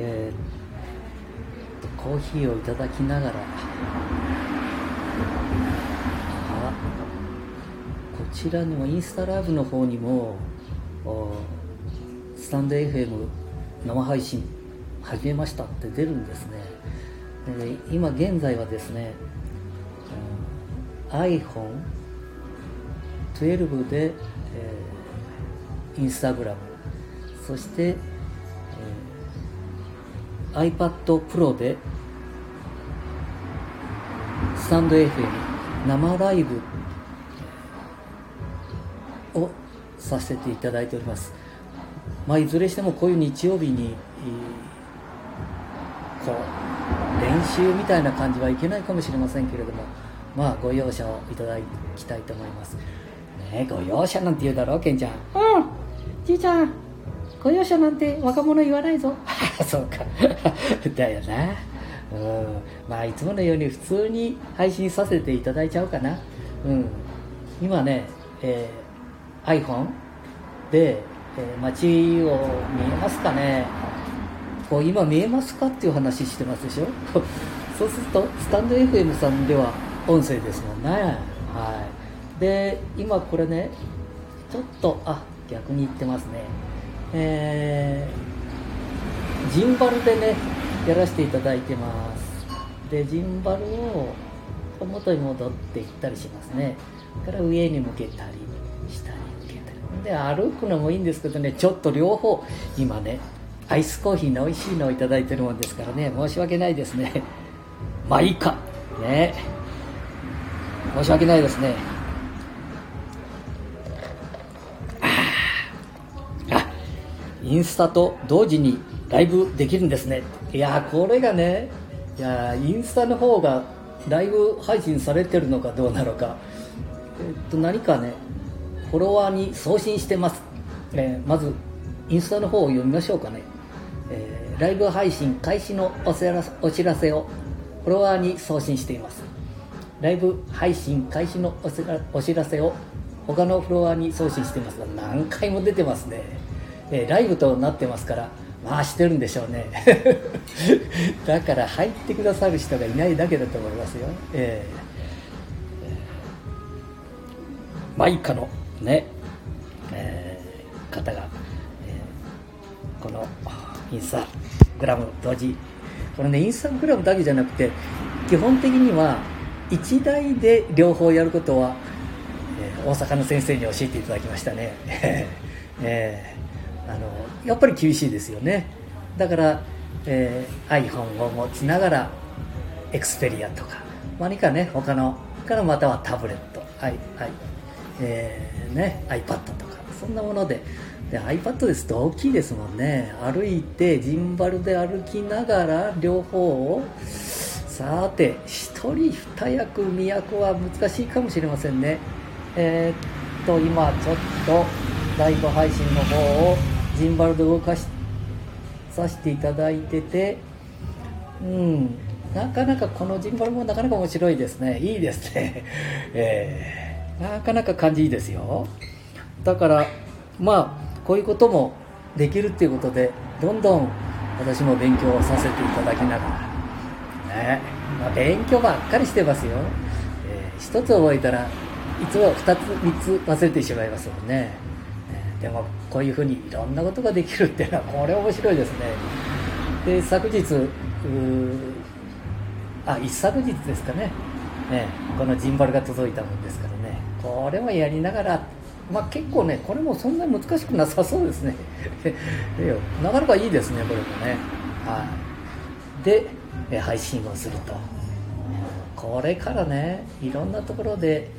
えー、コーヒーをいただきながらあこちらにもインスタライブの方にもスタンド FM 生配信始めましたって出るんですね、えー、今現在はですね、うん、iPhone12 で、えー、インスタグラムそして、iPad Pro でスタンド FM 生ライブをさせていただいております。まあいずれしてもこういう日曜日にこう練習みたいな感じはいけないかもしれませんけれどもまあご容赦をいただきたいと思います。ねご容赦なんて言うだろうケンちゃん。うんじいちゃん。ご容赦なんて若者言わないぞ。そうか。だよな。うん。まあいつものように普通に配信させていただいちゃうかな。うん。今ね、えー、iPhone で、えー、街を見えますかね。こう今見えますかっていう話してますでしょ。そうするとスタンド FM さんでは音声ですもんね。はい。で今これねちょっとあ逆に言ってますね。えー、ジンバルでねやらせていただいてます。でジンバルを元に戻っていったりしますね。から上に向けたり下に向けたり。で歩くのもいいんですけどねちょっと両方今ねアイスコーヒーの美味しいのを頂いてるもんですからね。申し訳ないですね。まあいいか。ね。申し訳ないですね。インスタと同時にライブできるんですね。いやこれがねいやインスタの方がライブ配信されてるのかどうなのか。えっと何かねフォロワーに送信してます、えー、まずインスタの方を読みましょうかね、えー、ライブ配信開始のお知らせをフォロワーに送信しています。ライブ配信開始のお知らせを他のフロワーに送信してますが何回も出てますね。えー、ライブとなってますからまあしてるんでしょうね。だから入ってくださる人がいないだけだと思いますよ。えー、マイカのね、えー、方が、えー、このインスタグラム同時。これねインスタグラムだけじゃなくて基本的には1台で両方やることは、えー、大阪の先生に教えていただきましたね。えーあのやっぱり厳しいですよね。だから、えー、iPhone を持ちながらエクスペリアとか何かね他のからまたはタブレット、I I えーね、iPad とかそんなもので。で iPad ですと大きいですもんね。歩いてジンバルで歩きながら両方をさて1人2役2役は難しいかもしれませんね。えー、っと今ちょっとライブ配信の方をジンバルで動かしさせていただいててうん。なかなかこのジンバルもなかなか面白いですね。いいですね。えー、なかなか感じいいですよ。だからまあこういうこともできるっていうことでどんどん私も勉強させていただきながらね、まあ、勉強ばっかりしてますよ、えー、一つ覚えたらいつも二つ三つ忘れてしまいますもんねでもこういうふうにいろんなことができるっていうのはこれ面白いですね。で昨日あ一昨日ですかね。ねこのジンバルが届いたもんですからね。これもやりながらまあ結構ねこれもそんなに難しくなさそうですね。なかなかいいですねこれもね。はい。で配信をすると。これからねいろんなところで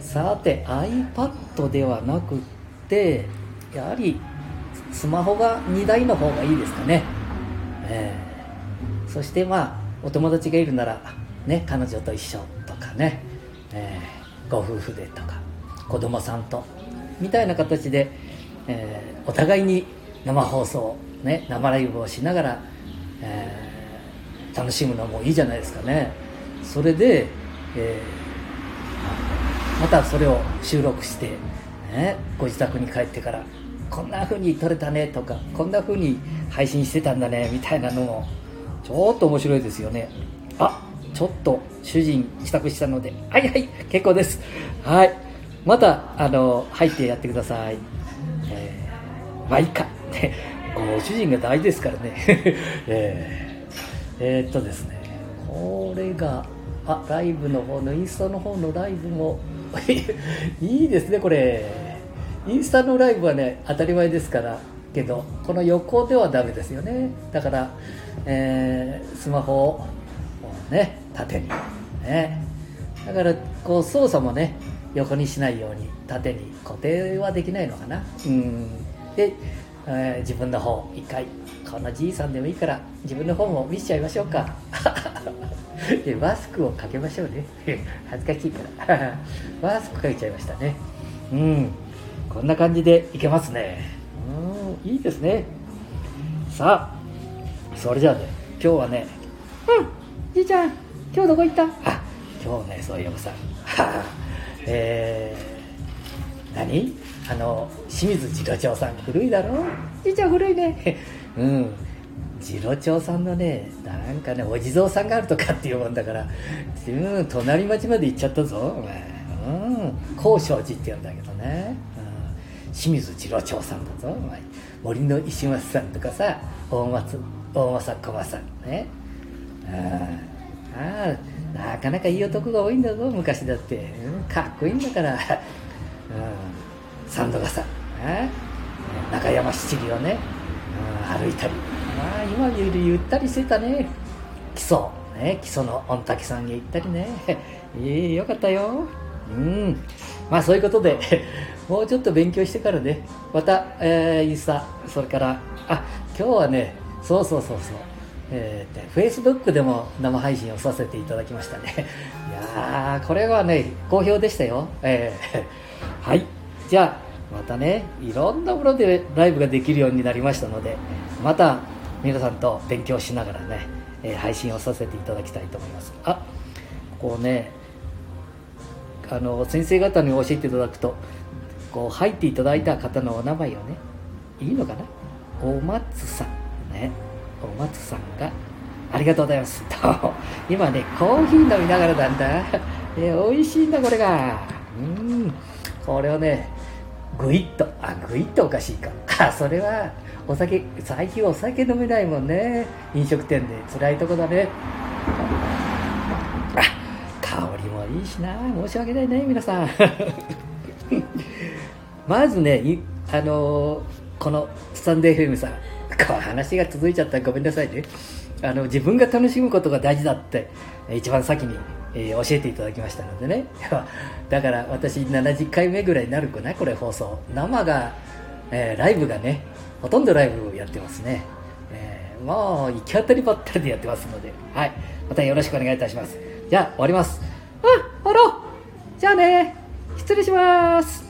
さて iPad ではなくってやはりスマホが2台の方がいいですかね、えー、そしてまあお友達がいるならね彼女と一緒とかね、えー、ご夫婦でとか子供さんとみたいな形で、えー、お互いに生放送、ね、生ライブをしながら、えー、楽しむのもいいじゃないですかね。それで、えー、またそれを収録してね、ご自宅に帰ってからこんな風に撮れたねとかこんな風に配信してたんだねみたいなのもちょっと面白いですよね。あちょっと主人支度したのではいはい結構です。はい。またあの入ってやってください、えー、まあいいかねご主人が大事ですからね。えー、えー、っとですねこれがあライブの方のインスタの方のライブも いいですねこれ。インスタのライブはね当たり前ですからけどこの横ではダメですよね。だから、えー、スマホをね縦にね。だからこう操作もね横にしないように縦に固定はできないのかな。うん。で、えー、自分の方一回このじいさんでもいいから自分の方も見せちゃいましょうか。でマスクをかけましょうね。恥ずかしいから。マスクかけちゃいましたね。うん。こんな感じでいけますね。うんいいですね。さあそれじゃあね今日はねうんじいちゃん今日どこ行った？あ今日ねそういえばさ えー、何？あの清水次郎長さん古いだろ？じいちゃん古いね。うん。次郎長さんのねなんかねお地蔵さんがあるとかっていうもんだからうん隣町まで行っちゃったぞお前。うん。高尚寺って言うんだけどね、うん、清水次郎長さんだぞお前。森の石松さんとかさ大松大政駒さんね。ああなかなかいい男が多いんだぞ昔だって、かっこいいんだから、うん、三度がさ中山七里をね、歩いたり。ああ今よりゆったりしてたね。基礎ね基礎の御嶽さんへ行ったりね。ええよかったよ。うん。まあそういうことでもうちょっと勉強してからね。また、えー、インスタそれからあ今日はねそうそうそうそう。えー、フェイスブックでも生配信をさせていただきましたね。いやーこれはね好評でしたよ、えー、はい。じゃあまたねいろんなものでライブができるようになりましたのでまた皆さんと勉強しながらね、えー、配信をさせていただきたいと思います。あこうねあの先生方に教えていただくとこう入っていただいた方のお名前をねいいのかな？お松さん。ね。お松さんがありがとうございます。と 今ねコーヒー飲みながらなんだ、え 美味しいんだこれが。うん。これをねぐいっと。あぐいっとおかしいか。あそれはお酒最近お酒飲めないもんね。飲食店で。辛いとこだね。あ香りもいいしな。申し訳ないね皆さん。まずねあのー、このスタンデー FM さんこう話が続いちゃった。らごめんなさいね。あの自分が楽しむことが大事だって一番先に、えー、教えていただきましたのでね。だから私70回目ぐらいになるかなこれ放送。生が、えー、ライブがねほとんどライブをやってますね、えー、もう行き当たりばったりでやってますので。はい。またよろしくお願いいたします。じゃあ終わります。ああらじゃあね。失礼します。